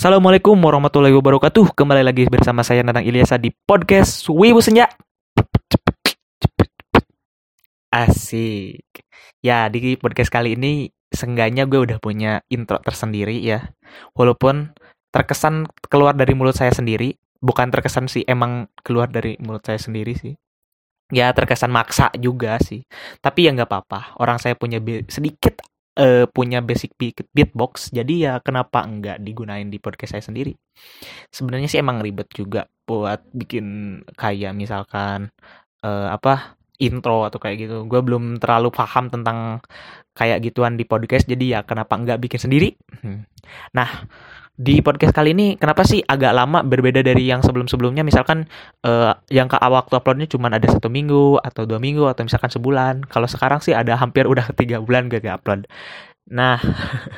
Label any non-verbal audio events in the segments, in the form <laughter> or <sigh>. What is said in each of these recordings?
Assalamualaikum warahmatullahi wabarakatuh. Kembali lagi bersama saya Nanang Ilyasa di podcast Wibu Senja. Asik. Ya, di podcast kali ini seenggaknya gue udah punya intro tersendiri ya. Walaupun terkesan keluar dari mulut saya sendiri, bukan terkesan sih emang keluar dari mulut saya sendiri sih. Ya terkesan maksa juga sih. Tapi ya nggak apa-apa. Orang saya punya sedikit uh, punya basic beatbox jadi ya kenapa enggak digunain di podcast saya sendiri? Sebenarnya sih emang ribet juga buat bikin kayak misalkan uh, apa intro atau kayak gitu. Gue belum terlalu paham tentang kayak gituan di podcast jadi ya kenapa enggak bikin sendiri? Hmm. nah di podcast kali ini kenapa sih agak lama berbeda dari yang sebelum-sebelumnya? Misalkan uh, yang ke waktu uploadnya cuma ada satu minggu atau dua minggu atau misalkan sebulan. Kalau sekarang sih ada hampir udah <laughs> tiga bulan gak upload. Nah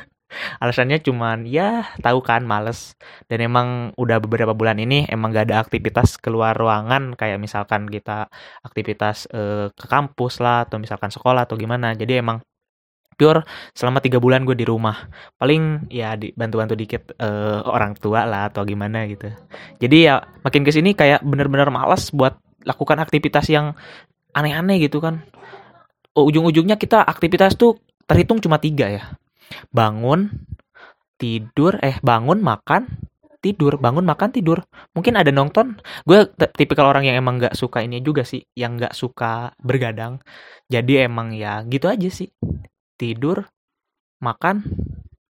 <laughs> alasannya cuman ya tahu kan males. Dan emang udah beberapa bulan ini emang gak ada aktivitas keluar ruangan. Kayak misalkan kita aktivitas uh, ke kampus lah atau misalkan sekolah atau gimana. Jadi emang pure selama tiga bulan gue di rumah. Paling ya bantu-bantu dikit uh, orang tua lah atau gimana gitu. Jadi ya makin ke sini kayak bener-bener malas buat lakukan aktivitas yang aneh-aneh gitu kan. Ujung-ujungnya kita aktivitas tuh terhitung cuma tiga ya. Bangun tidur eh bangun makan tidur bangun makan tidur. Mungkin ada nonton. Gue tipikal orang yang emang nggak suka ini juga sih yang nggak suka bergadang. Jadi emang ya gitu aja sih tidur makan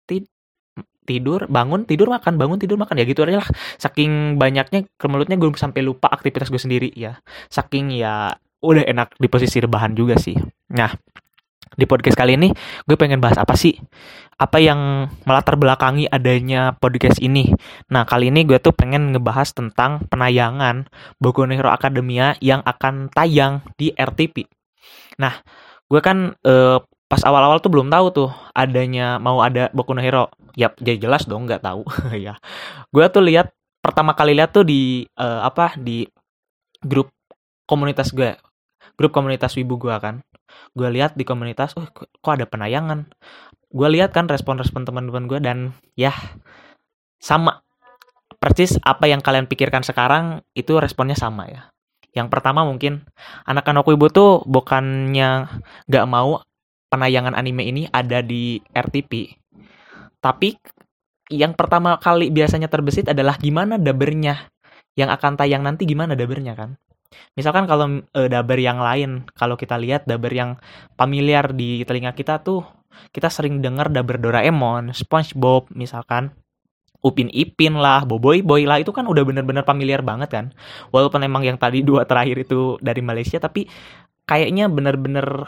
tid tidur bangun tidur makan bangun tidur makan. Ya gitu aja lah. Saking banyaknya ke mulutnya gue sampai lupa aktivitas gue sendiri ya. Saking ya udah enak di posisi rebahan juga sih. Nah di podcast kali ini gue pengen bahas apa sih? Apa yang melatar belakangi adanya podcast ini? Nah kali ini gue tuh pengen ngebahas tentang penayangan Boku no Hero Academia yang akan tayang di RTP nah gue kan uh, pas awal-awal tuh belum tahu tuh adanya mau ada Boku no Hero. Ya, jadi jelas dong nggak tahu <laughs> ya. Gue tuh lihat pertama kali lihat tuh di uh, apa di grup komunitas gue, grup komunitas wibu gue kan. Gue lihat di komunitas, oh kok ada penayangan. Gue lihat kan respon-respon teman-teman gue dan ya sama persis apa yang kalian pikirkan sekarang itu responnya sama ya. Yang pertama mungkin anak-anak wibu tuh bukannya nggak mau penayangan anime ini ada di RTP. Tapi yang pertama kali biasanya terbesit adalah gimana dabernya yang akan tayang nanti gimana dabernya kan. Misalkan kalau e, daber yang lain, kalau kita lihat daber yang familiar di telinga kita tuh, kita sering dengar daber Doraemon, SpongeBob misalkan, Upin Ipin lah, Boboy Boy lah itu kan udah bener-bener familiar banget kan. Walaupun emang yang tadi dua terakhir itu dari Malaysia tapi kayaknya bener-bener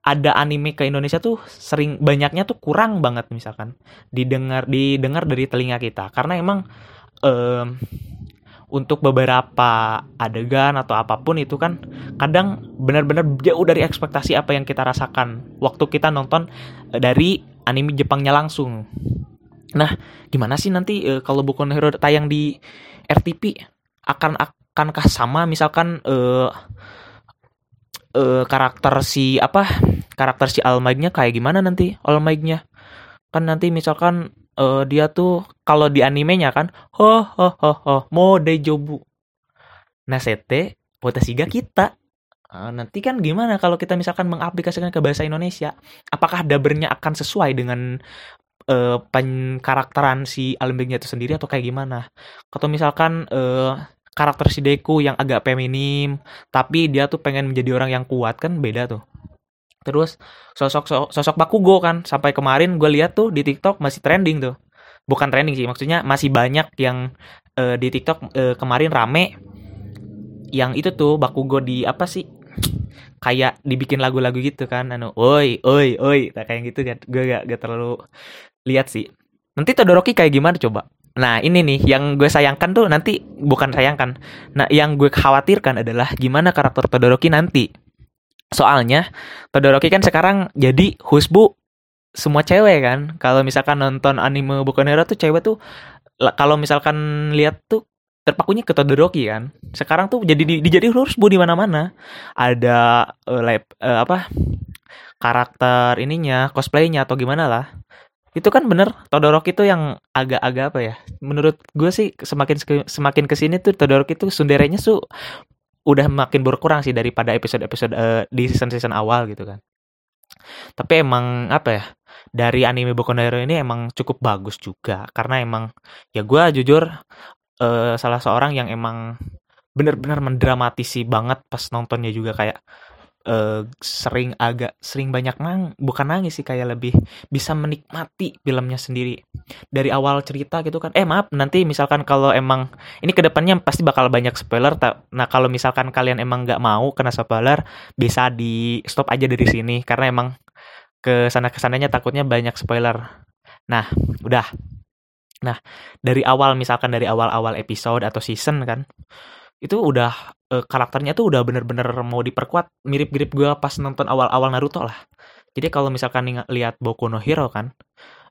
ada anime ke Indonesia tuh sering banyaknya tuh kurang banget misalkan didengar didengar dari telinga kita karena emang um, untuk beberapa adegan atau apa pun itu kan kadang benar-benar jauh dari ekspektasi apa yang kita rasakan waktu kita nonton eh, dari anime Jepangnya langsung. Nah, gimana sih nanti uh, kalau Boku no Hero tayang di RTP akan akankah sama misalkan uh, uh, karakter si apa karakter si All Might-nya kayak gimana nanti All Might-nya kan nanti misalkan uh, dia tuh kalau di animenya kan ho ho ho ho mode jobu nasete potasiga kita. Uh, nanti kan gimana kalau kita misalkan mengaplikasikan ke bahasa Indonesia? Apakah dabernya akan sesuai dengan uh, karakteran si Almegnya itu sendiri atau kayak gimana? Atau misalkan uh, karakter si Deku yang agak feminim tapi dia tuh pengen menjadi orang yang kuat kan beda tuh. Terus sosok sosok, sosok Bakugo kan sampai kemarin gue lihat tuh di TikTok masih trending tuh. Bukan trending sih maksudnya masih banyak yang uh, di TikTok uh, kemarin rame. Yang itu tuh Bakugo di apa sih? Kayak dibikin lagu-lagu gitu kan anu oi oi oi kayak gitu kan. Gue gak, gak terlalu lihat sih. Nanti Todoroki kayak gimana coba Nah ini nih yang gue sayangkan tuh nanti bukan sayangkan. Nah yang gue khawatirkan adalah gimana karakter Todoroki nanti. Soalnya Todoroki kan sekarang jadi husbu semua cewek kan. Kalau misalkan nonton anime Boku no Hero tuh cewek tuh kalau misalkan lihat tuh terpakunya ke Todoroki kan. Sekarang tuh jadi di, dijadi husbu di mana-mana. Ada uh, lab, uh, apa karakter ininya cosplaynya atau gimana lah itu kan bener Todoroki itu yang agak-agak apa ya menurut gue sih semakin semakin ke sini tuh Todoroki itu sunderenya tuh udah makin berkurang sih daripada episode-episode uh, di season-season awal gitu kan. Tapi emang apa ya dari anime Boku no Hero ini emang cukup bagus juga karena emang ya gue jujur uh, salah seorang yang emang bener-bener mendramatisi banget pas nontonnya juga kayak uh, sering agak sering banyak nang bukan nangis sih kayak lebih bisa menikmati filmnya sendiri. Dari awal cerita gitu kan eh maaf nanti misalkan kalau emang ini ke depannya pasti bakal banyak spoiler nah kalau misalkan kalian emang nggak mau kena spoiler bisa di stop aja dari sini karena emang ke sana ke sananya takutnya banyak spoiler. Nah udah. Nah dari awal misalkan dari awal-awal episode atau season kan itu udah uh, karakternya tuh udah bener-bener mau diperkuat mirip-mirip gue pas nonton awal-awal Naruto lah. Jadi kalau misalkan lihat Boku no Hero kan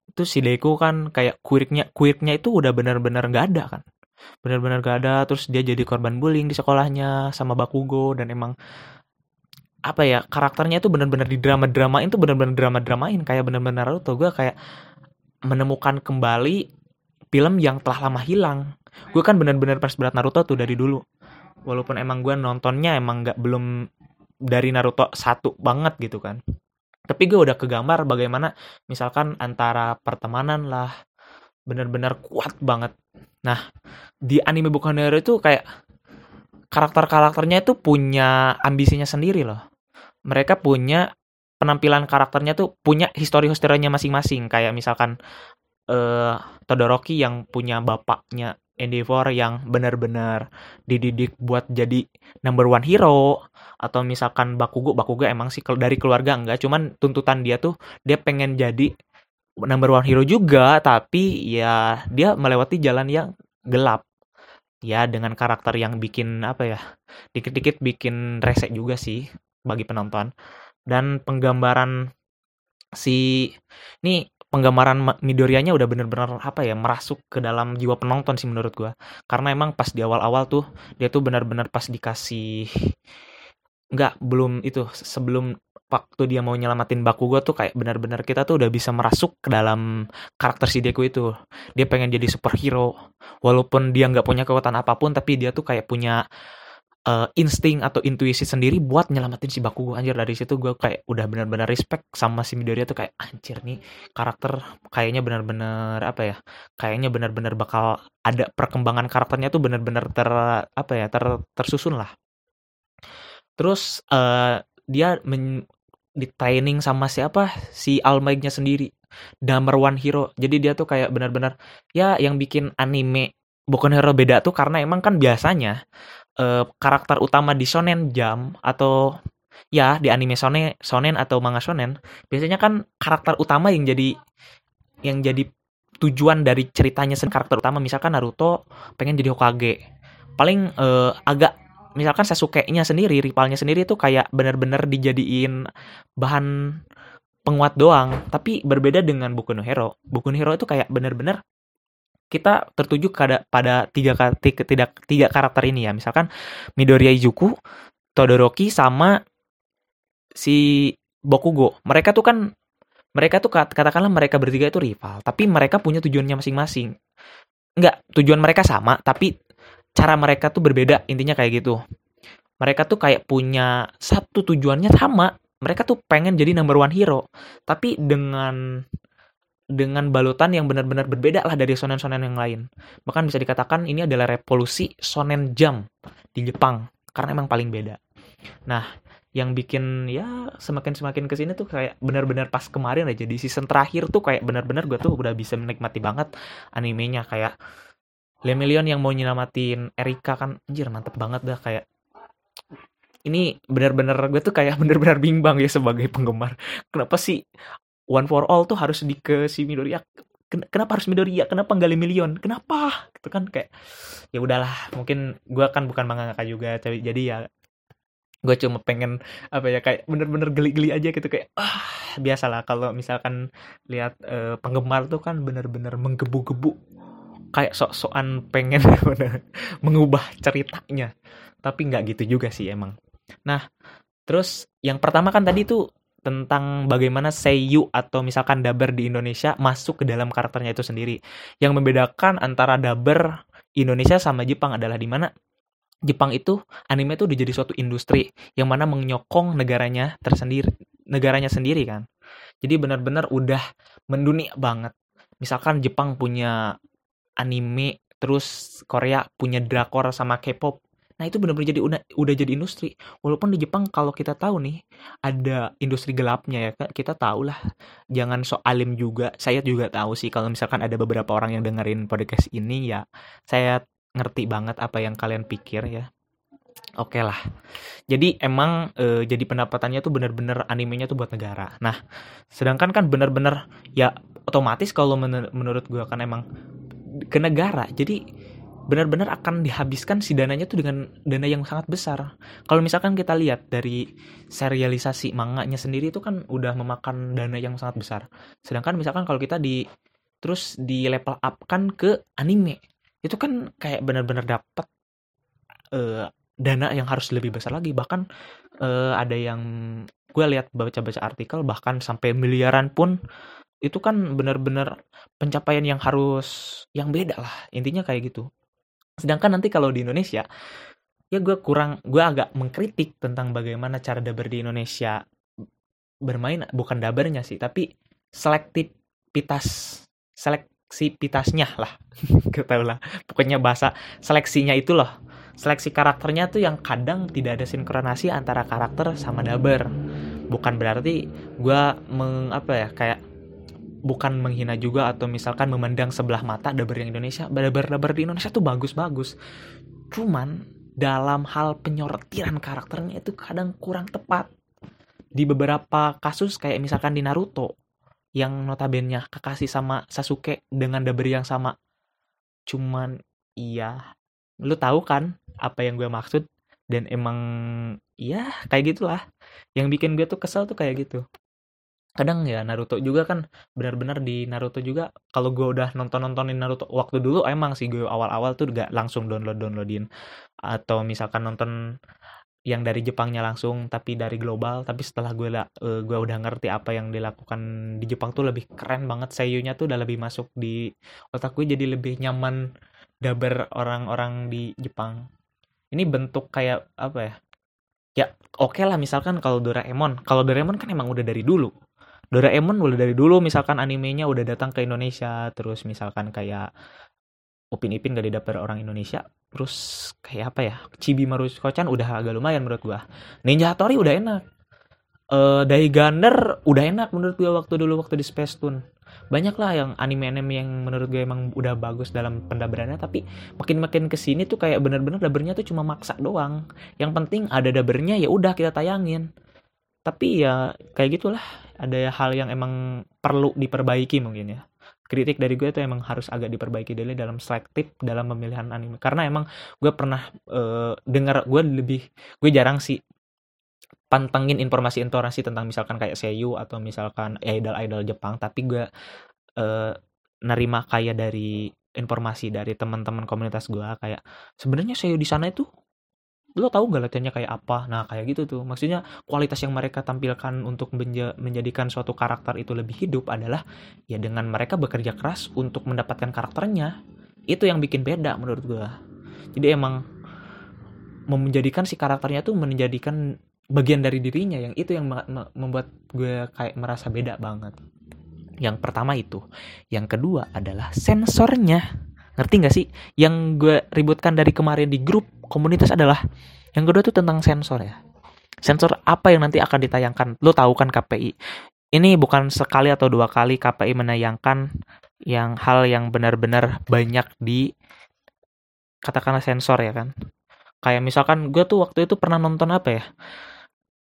itu si Deku kan kayak quirknya quirknya itu udah bener-bener gak ada kan. Bener-bener gak ada terus dia jadi korban bullying di sekolahnya sama Bakugo dan emang apa ya karakternya itu bener-bener di drama dramain tuh bener-bener drama dramain kayak bener-bener Naruto. Gue kayak menemukan kembali film yang telah lama hilang. Gue kan bener-bener pas berat Naruto tuh dari dulu walaupun emang gue nontonnya emang nggak belum dari Naruto satu banget gitu kan. Tapi gue udah kegambar bagaimana misalkan antara pertemanan lah bener-bener kuat banget. Nah di anime bukan Hero itu kayak karakter-karakternya itu punya ambisinya sendiri loh. Mereka punya penampilan karakternya tuh punya histori-historinya masing-masing. Kayak misalkan uh, Todoroki yang punya bapaknya Endeavor yang benar-benar dididik buat jadi number one hero. Atau misalkan Bakugo Bakugo emang sih dari keluarga enggak cuman tuntutan dia tuh dia pengen jadi number one hero juga tapi ya dia melewati jalan yang gelap. Ya dengan karakter yang bikin apa ya dikit-dikit bikin resek juga sih bagi penonton. Dan penggambaran si ini penggambaran Midoriyanya udah bener-bener apa ya merasuk ke dalam jiwa penonton sih menurut gua. Karena emang pas di awal-awal tuh dia tuh benar-benar pas dikasih nggak belum itu sebelum waktu dia mau nyelamatin Bakugo tuh kayak benar-benar kita tuh udah bisa merasuk ke dalam karakter si Deku itu. Dia pengen jadi superhero. Walaupun dia nggak punya kekuatan apa pun tapi dia tuh kayak punya uh, insting atau intuisi sendiri buat nyelamatin si Bakugo. Anjir dari situ gue kayak udah benar-benar respect sama si Midoriya tuh kayak anjir nih karakter kayaknya benar-benar apa ya kayaknya benar-benar bakal ada perkembangan karakternya tuh benar-benar ter apa ya ter tersusun lah. Terus uh, dia men, di training sama siapa? Si All Might-nya sendiri Number One Hero. Jadi dia tuh kayak benar-benar ya yang bikin anime bukan hero beda tuh karena emang kan biasanya uh, karakter utama di shonen jam atau ya di anime shonen shonen atau manga shonen biasanya kan karakter utama yang jadi yang jadi tujuan dari ceritanya karakter utama. Misalkan Naruto pengen jadi Hokage. Paling uh, agak misalkan Sasuke-nya sendiri rivalnya sendiri tuh kayak bener-bener dijadiin bahan penguat doang. Tapi berbeda dengan Boku no Hero. Boku no Hero itu kayak bener-bener kita tertuju pada pada tiga tiga tiga karakter ini ya. Misalkan Midoriya Izuku, Todoroki sama si Bokugo. Mereka tuh kan mereka tuh katakanlah mereka bertiga itu rival tapi mereka punya tujuannya masing-masing. Enggak, tujuan mereka sama tapi cara mereka tuh berbeda intinya kayak gitu. Mereka tuh kayak punya satu tujuannya sama. Mereka tuh pengen jadi number one hero. Tapi dengan dengan balutan yang benar-benar berbeda lah dari sonen-sonen yang lain. Bahkan bisa dikatakan ini adalah revolusi sonen jam di Jepang karena emang paling beda. Nah, yang bikin ya semakin semakin ke sini tuh kayak benar-benar pas kemarin aja di season terakhir tuh kayak benar-benar gue tuh udah bisa menikmati banget animenya kayak Lemillion yang mau nyelamatin Erika kan anjir mantep banget dah kayak ini benar-benar gue tuh kayak <laughs> benar-benar bimbang ya sebagai penggemar kenapa sih one for all tuh harus di ke si Midoriya. Kenapa harus Midoriya? Kenapa nggak Lemillion? Kenapa? Gitu kan kayak ya udahlah mungkin gue kan bukan mangaka juga jadi ya gue cuma pengen apa ya kayak bener-bener geli-geli aja gitu kayak ah biasalah kalau misalkan lihat uh, penggemar tuh kan bener-bener menggebu-gebu kayak sok-sokan pengen <laughs> mengubah ceritanya. Tapi nggak gitu juga sih emang. Nah terus yang pertama kan tadi tuh tentang bagaimana seiyu atau misalkan dubber di Indonesia masuk ke dalam karakternya itu sendiri. Yang membedakan antara dubber Indonesia sama Jepang adalah di mana Jepang itu anime itu udah jadi suatu industri yang mana menyokong negaranya tersendiri, negaranya sendiri kan. Jadi benar-benar udah mendunia banget. Misalkan Jepang punya anime, terus Korea punya drakor sama K-pop. Nah itu benar-benar jadi udah, udah jadi industri. Walaupun di Jepang kalau kita tahu nih ada industri gelapnya ya kita tahu lah. Jangan so alim juga. Saya juga tahu sih kalau misalkan ada beberapa orang yang dengerin podcast ini ya saya ngerti banget apa yang kalian pikir ya. Oke okay lah. Jadi emang e, jadi pendapatannya tuh bener-bener animenya tuh buat negara. Nah, sedangkan kan bener-bener ya otomatis kalau men menurut gue kan emang ke negara. Jadi benar-benar akan dihabiskan si dananya tuh dengan dana yang sangat besar. Kalau misalkan kita lihat dari serialisasi manganya sendiri itu kan udah memakan dana yang sangat besar. Sedangkan misalkan kalau kita di terus di level up kan ke anime, itu kan kayak benar-benar dapat uh, dana yang harus lebih besar lagi. Bahkan uh, ada yang gue lihat baca-baca artikel bahkan sampai miliaran pun itu kan benar-benar pencapaian yang harus yang beda lah intinya kayak gitu Sedangkan nanti kalau di Indonesia, ya gue kurang, gue agak mengkritik tentang bagaimana cara dabar di Indonesia bermain, bukan dabarnya sih, tapi selektivitas, seleksipitasnya lah, <laughs> kita lah, pokoknya bahasa seleksinya itu loh. Seleksi karakternya tuh yang kadang tidak ada sinkronasi antara karakter sama dabar. Bukan berarti gue meng apa ya kayak bukan menghina juga atau misalkan memandang sebelah mata dabar yang Indonesia dabar-dabar di Indonesia tuh bagus-bagus. Cuman dalam hal penyortiran karakternya itu kadang kurang tepat. Di beberapa kasus kayak misalkan di Naruto yang notabene kekasih sama Sasuke dengan dabar yang sama. Cuman iya lu tahu kan apa yang gue maksud? Dan emang ya kayak gitulah. Yang bikin gue tuh kesel tuh kayak gitu kadang ya Naruto juga kan benar-benar di Naruto juga kalau gue udah nonton nontonin Naruto waktu dulu emang sih gue awal-awal tuh gak langsung download downloadin atau misalkan nonton yang dari Jepangnya langsung tapi dari global tapi setelah gue uh, gue udah ngerti apa yang dilakukan di Jepang tuh lebih keren banget. Seiyunya tuh udah lebih masuk di otak gue jadi lebih nyaman dabar orang-orang di Jepang. Ini bentuk kayak apa ya ya oke okay lah misalkan kalau Doraemon. Kalau Doraemon kan emang udah dari dulu Doraemon udah dari dulu misalkan animenya udah datang ke Indonesia terus misalkan kayak Upin Ipin gak didapat orang Indonesia terus kayak apa ya Chibi Maruko-chan udah agak lumayan menurut gua. Ninja Hattori udah enak. Uh, Daigander udah enak menurut gua waktu dulu waktu di Space Tune. Banyak lah yang anime-anime yang menurut gue emang udah bagus dalam pendabarannya tapi makin-makin ke sini tuh kayak bener-bener dabernya tuh cuma maksa doang. Yang penting ada dabernya ya udah kita tayangin. Tapi ya kayak gitulah ada hal yang emang perlu diperbaiki mungkin ya. Kritik dari gue itu emang harus agak diperbaiki dulu dalam selektif dalam pemilihan anime. Karena emang gue pernah uh, dengar gue lebih gue jarang sih pantengin informasi-informasi tentang misalkan kayak seiyu atau misalkan idol-idol Jepang tapi gue uh, nerima kayak dari informasi dari teman-teman komunitas gue kayak sebenarnya seiyu di sana itu lo tahu gak latihannya kayak apa? Nah kayak gitu tuh. Maksudnya kualitas yang mereka tampilkan untuk menja menjadikan suatu karakter itu lebih hidup adalah ya dengan mereka bekerja keras untuk mendapatkan karakternya. Itu yang bikin beda menurut gue jadi emang menjadikan si karakternya tuh menjadikan bagian dari dirinya yang itu yang membuat gue kayak merasa beda banget. Yang pertama itu. Yang kedua adalah sensornya Ngerti gak sih? Yang gue ributkan dari kemarin di grup komunitas adalah yang kedua tuh tentang sensor ya. Sensor apa yang nanti akan ditayangkan? Lo tahu kan KPI. Ini bukan sekali atau dua kali KPI menayangkan yang hal yang benar-benar banyak di katakanlah sensor ya kan. Kayak misalkan gue tuh waktu itu pernah nonton apa ya?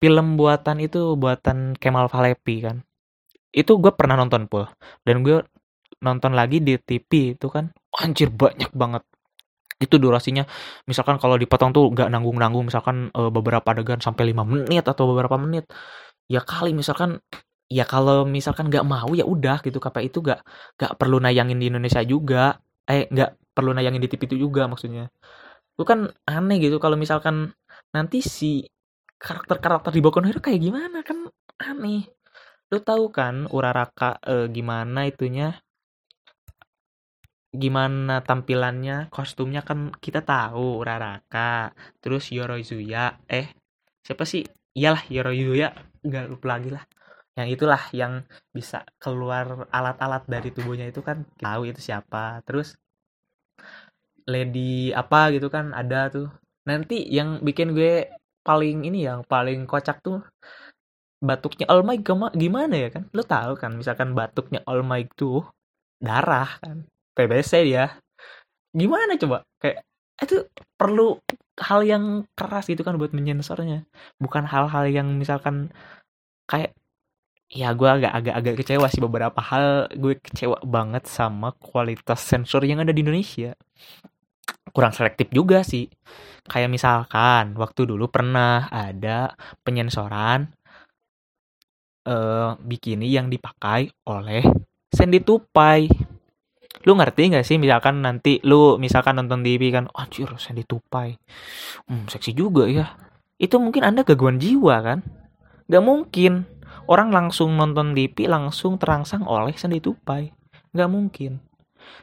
Film buatan itu buatan Kemal Falepi kan. Itu gue pernah nonton pul dan gue nonton lagi di TV itu kan anjir banyak banget. Itu durasinya. Misalkan kalau dipotong tuh nggak nanggung-nanggung. Misalkan e, beberapa adegan sampai 5 menit atau beberapa menit. Ya kali misalkan ya kalau misalkan nggak mau ya udah gitu. KPI itu nggak nggak perlu nayangin di Indonesia juga. Eh nggak perlu nayangin di TV itu juga maksudnya. Itu kan aneh gitu. Kalau misalkan nanti si karakter-karakter di Boku no kayak gimana? Kan aneh. Lu tahu kan Uraraka eh, gimana itunya gimana tampilannya kostumnya kan kita tahu Uraraka terus Yorozuya eh siapa sih? Iyalah Yorozuya nggak lupa lagi lah. Yang itulah yang bisa keluar alat-alat dari tubuhnya itu kan tahu itu siapa. Terus lady apa gitu kan ada tuh. Nanti yang bikin gue paling ini yang paling kocak tuh batuknya All Might gimana ya kan? Lo tahu kan misalkan batuknya All Might tuh darah kan TBC dia. Gimana coba? Kayak itu perlu hal yang keras gitu kan buat menyensornya. Bukan hal-hal yang misalkan kayak ya gue agak agak agak kecewa sih beberapa hal. Gue kecewa banget sama kualitas sensor yang ada di Indonesia. Kurang selektif juga sih. Kayak misalkan waktu dulu pernah ada penyensoran uh, bikini yang dipakai oleh Sandy Tupai lu ngerti nggak sih misalkan nanti lu misalkan nonton TV kan anjir Sandy Tupai. Hmm, seksi juga ya. Itu mungkin anda gangguan jiwa kan? Gak mungkin. Orang langsung nonton TV langsung terangsang oleh Sandi Tupai. Nggak mungkin.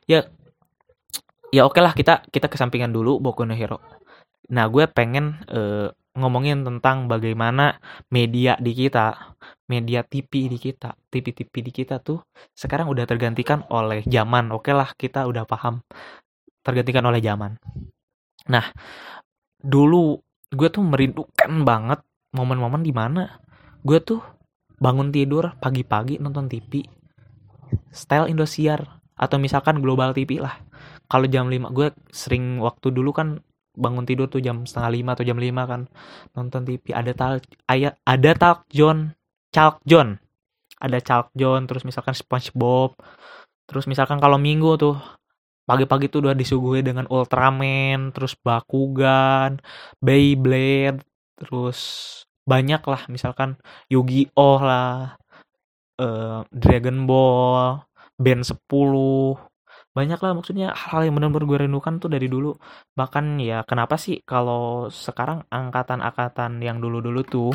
Ya ya oke lah kita kita kesampingan dulu Boku no Hero. Nah gue pengen uh, ngomongin tentang bagaimana media di kita media TV di kita TV-TV di kita tuh sekarang udah tergantikan oleh zaman. Oke lah kita udah paham. Tergantikan oleh zaman. Nah dulu gue tuh merindukan banget momen-momen di mana gue tuh bangun tidur pagi-pagi nonton TV style Indosiar atau misalkan Global TV lah. Kalau jam 5 gue sering waktu dulu kan bangun tidur tuh jam setengah lima atau jam lima kan nonton TV ada tal ayat ada talk John Chalk John. Ada Chalk John terus misalkan SpongeBob. Terus misalkan kalau minggu tuh pagi-pagi tuh udah disuguhi dengan Ultraman terus Bakugan Beyblade terus banyak lah. Misalkan Yu-Gi-Oh lah uh, Dragon Ball Band 10 banyak lah maksudnya hal yang benar-benar gue rindukan tuh dari dulu. Bahkan ya kenapa sih kalau sekarang angkatan-angkatan yang dulu-dulu tuh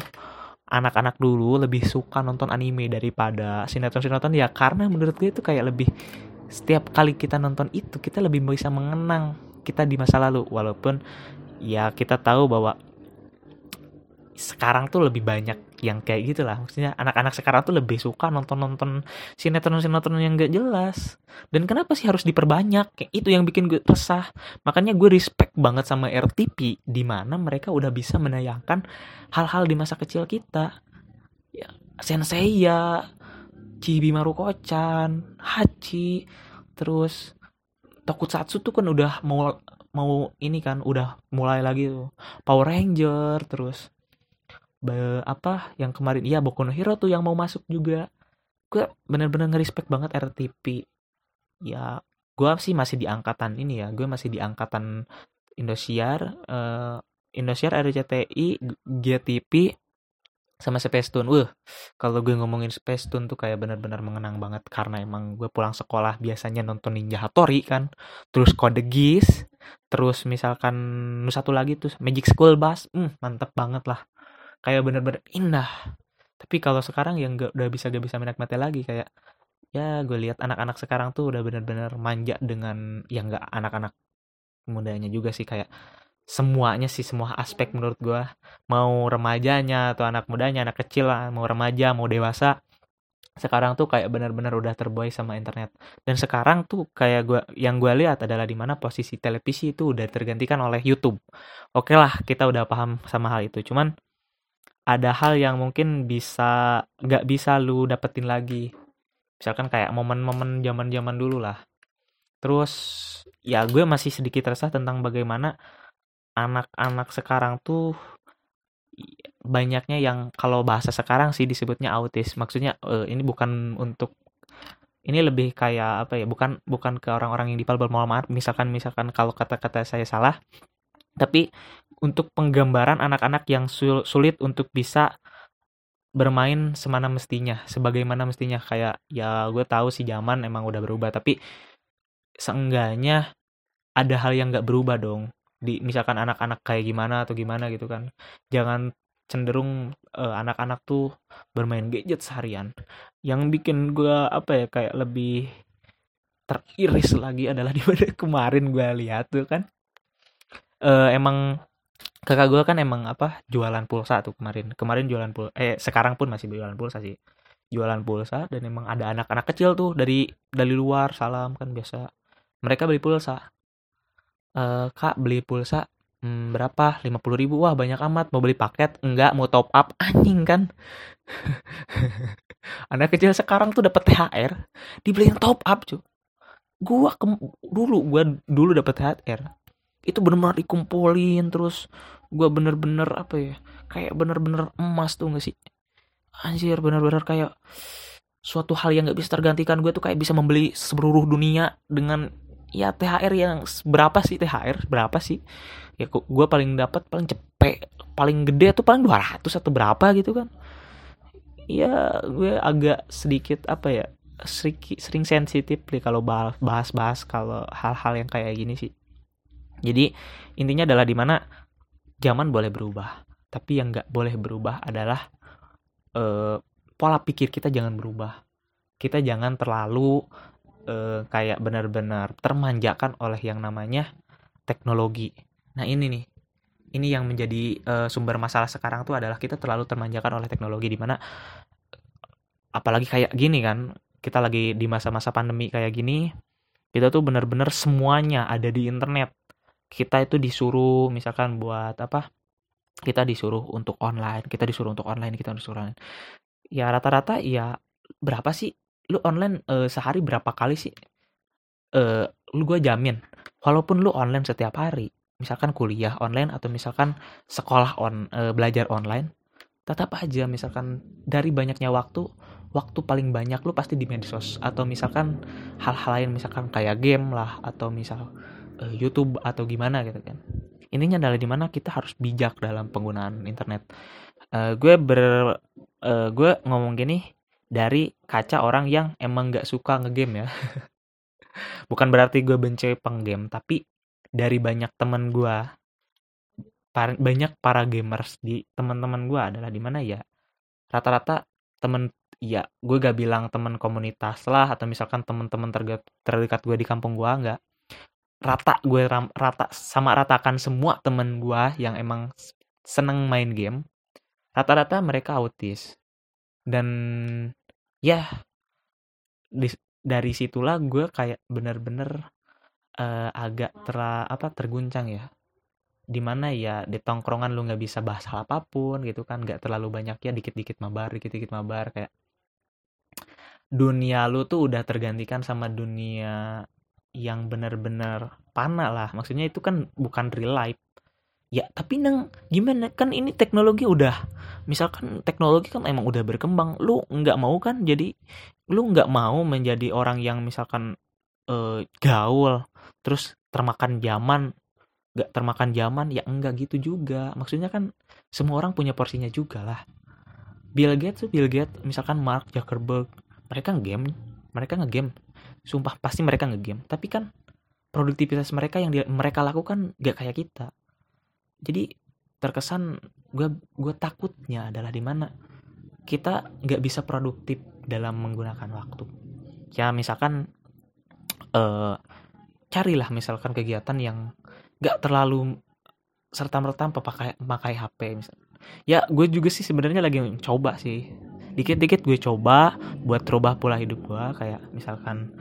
anak-anak dulu lebih suka nonton anime daripada sinetron-sinetron? Ya karena menurut gue itu kayak lebih setiap kali kita nonton itu kita lebih bisa mengenang kita di masa lalu. Walaupun ya kita tahu bahwa sekarang tuh lebih banyak yang kayak gitu lah maksudnya anak-anak sekarang tuh lebih suka nonton-nonton sinetron-sinetron yang gak jelas. Dan kenapa sih harus diperbanyak? Kayak itu yang bikin gue resah. Makanya gue respect banget sama RTP di mana mereka udah bisa menayangkan hal-hal di masa kecil kita. Ya Sensei ya Chibi Maruko-chan Hachi terus Tokusatsu tuh kan udah mau mau ini kan udah mulai lagi tuh. Power Ranger terus Be, apa yang kemarin iya Boku no Hero tuh yang mau masuk juga gue bener-bener ngerespek banget RTP ya gue sih masih di angkatan ini ya gue masih di angkatan Indosiar uh, Indosiar RCTI GTP sama Space Tune. Wah, kalau gue ngomongin Space Tune tuh kayak bener-bener mengenang banget karena emang gue pulang sekolah biasanya nonton Ninja Hattori kan. Terus Kode Geass, terus misalkan satu lagi tuh Magic School Bus. Hmm, mantep banget lah kayak bener-bener indah. Tapi kalau sekarang yang gak, udah bisa gak bisa menikmati lagi kayak ya gue lihat anak-anak sekarang tuh udah bener-bener manja dengan yang gak anak-anak mudanya juga sih kayak semuanya sih semua aspek menurut gue. Mau remajanya atau anak mudanya anak kecil lah mau remaja mau dewasa sekarang tuh kayak benar-benar udah terbuai sama internet. Dan sekarang tuh kayak gue yang gue lihat adalah di mana posisi televisi itu udah tergantikan oleh YouTube. Oke lah kita udah paham sama hal itu. Cuman ada hal yang mungkin bisa nggak bisa lu dapetin lagi. Misalkan kayak momen-momen zaman-zaman dulu lah. Terus ya gue masih sedikit resah tentang bagaimana anak-anak sekarang tuh banyaknya yang kalau bahasa sekarang sih disebutnya autis. Maksudnya uh, ini bukan untuk ini lebih kayak apa ya bukan bukan ke orang-orang yang dipalbal mohon maaf misalkan misalkan kalau kata-kata saya salah. Tapi untuk penggambaran anak-anak yang sulit untuk bisa bermain semana mestinya, sebagaimana mestinya. Kayak ya gue tahu sih zaman emang udah berubah tapi seenggaknya ada hal yang nggak berubah dong. Di misalkan anak-anak kayak gimana atau gimana gitu kan. Jangan cenderung uh, anak-anak tuh bermain gadget seharian. Yang bikin gue apa ya kayak lebih teriris lagi adalah <laughs> di kemarin gue lihat tuh kan. Uh, emang kakak gue kan emang apa jualan pulsa tuh kemarin. Kemarin jualan pulsa eh sekarang pun masih jualan pulsa sih. Jualan pulsa dan emang ada anak-anak kecil tuh dari dari luar salam kan biasa. Mereka beli pulsa. Uh, kak beli pulsa hmm, berapa? lima puluh ribu. Wah banyak amat. Mau beli paket? Enggak mau top up. <laughs> Anjing kan? <laughs> Anak kecil sekarang tuh dapat THR dibeliin top up cuy gua ke, dulu gua dulu dapat THR itu benar-benar dikumpulin terus gua bener-bener apa ya kayak bener-bener emas tuh gak sih? Anjir bener-bener kayak suatu hal yang nggak bisa tergantikan. Gue tuh kayak bisa membeli seluruh dunia dengan ya THR yang berapa sih? THR berapa sih? Ya gue paling dapat paling cepet paling gede tuh paling 200 atau berapa gitu kan. Ya gue agak sedikit apa ya sering, sering sensitif nih kalau bahas-bahas kalau hal-hal yang kayak gini sih. Jadi intinya adalah di mana zaman boleh berubah, tapi yang nggak boleh berubah adalah uh, pola pikir kita jangan berubah. Kita jangan terlalu uh, kayak benar-benar termanjakan oleh yang namanya teknologi. Nah ini nih, ini yang menjadi uh, sumber masalah sekarang tuh adalah kita terlalu termanjakan oleh teknologi di mana apalagi kayak gini kan kita lagi di masa-masa pandemi kayak gini kita tuh bener-bener semuanya ada di internet kita itu disuruh misalkan buat apa kita disuruh untuk online kita disuruh untuk online kita disuruh online. Ya rata-rata ya berapa sih? Lu online uh, sehari berapa kali sih? Uh, lu gue jamin walaupun lu online setiap hari misalkan kuliah online atau misalkan sekolah on uh, belajar online tetap aja misalkan dari banyaknya waktu waktu paling banyak lu pasti di medsos. Atau misalkan hal-hal lain misalkan kayak game lah atau misal uh, YouTube atau gimana gitu kan. Intinya adalah di mana kita harus bijak dalam penggunaan internet. Uh, gue ber uh, gue ngomong gini dari kaca orang yang emang nggak suka ngegame ya. <laughs> Bukan berarti gue benci penggame tapi dari banyak temen gue banyak para gamers di teman-teman gue adalah di mana ya rata-rata temen ya gue gak bilang temen komunitas lah atau misalkan temen-temen terdekat gue di kampung gue nggak rata gue rata sama ratakan semua temen gue yang emang seneng main game rata-rata mereka autis. Dan ya di, dari situlah gue kayak bener-bener uh, agak ter apa terguncang ya. Di mana ya di tongkrongan lu nggak bisa bahas hal apa pun gitu kan nggak terlalu banyak ya dikit-dikit mabar dikit-dikit mabar kayak dunia lu tuh udah tergantikan sama dunia yang bener-bener panah lah. Maksudnya itu kan bukan real life. Ya tapi neng gimana? Kan ini teknologi udah misalkan teknologi kan emang udah berkembang. Lu nggak mau kan jadi lu nggak mau menjadi orang yang misalkan uh, gaul terus termakan zaman nggak termakan zaman? Ya enggak gitu juga. Maksudnya kan semua orang punya porsinya juga lah. Bill Gates tuh Bill Gates misalkan Mark Zuckerberg mereka ngegame mereka ngegame sumpah pasti mereka ngegame. Tapi kan produktivitas mereka yang dia, mereka lakukan gak kayak kita. Jadi terkesan gue gue takutnya adalah di mana kita nggak bisa produktif dalam menggunakan waktu. Ya misalkan uh, carilah misalkan kegiatan yang nggak terlalu serta merta pakai pakai HP misalnya ya gue juga sih sebenarnya lagi coba sih. Dikit-dikit gue coba buat terubah pola hidup gue kayak misalkan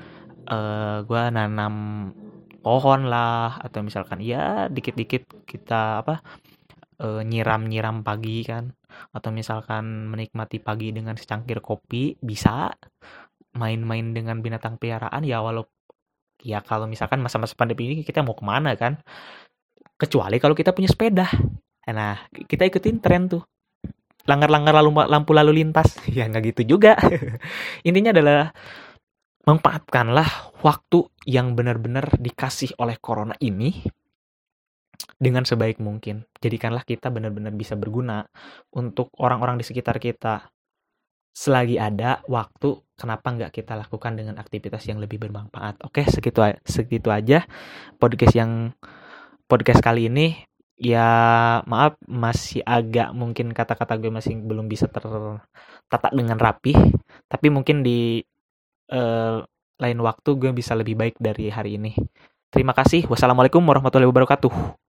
uh, gue nanam pohon lah atau misalkan ya dikit-dikit kita apa uh, nyiram-nyiram pagi kan. Atau misalkan menikmati pagi dengan secangkir kopi bisa. Main-main dengan binatang piaraan ya walau ya kalau misalkan masa-masa pandemi ini kita mau ke mana kan? Kecuali kalau kita punya sepeda. Nah kita ikutin tren tuh. Langgar-langgar lalu lampu lalu lintas. <laughs> Ya nggak gitu juga. <laughs> Intinya adalah manfaatkanlah waktu yang benar-benar dikasih oleh corona ini dengan sebaik mungkin. Jadikanlah kita benar-benar bisa berguna untuk orang-orang di sekitar kita. Selagi ada waktu kenapa nggak kita lakukan dengan aktivitas yang lebih bermanfaat? Oke segitu segitu aja podcast yang podcast kali ini. Ya maaf masih agak mungkin kata-kata gue masih belum bisa tertata dengan rapi. Tapi mungkin di uh, lain waktu gue bisa lebih baik dari hari ini. Terima kasih. Wassalamualaikum warahmatullahi wabarakatuh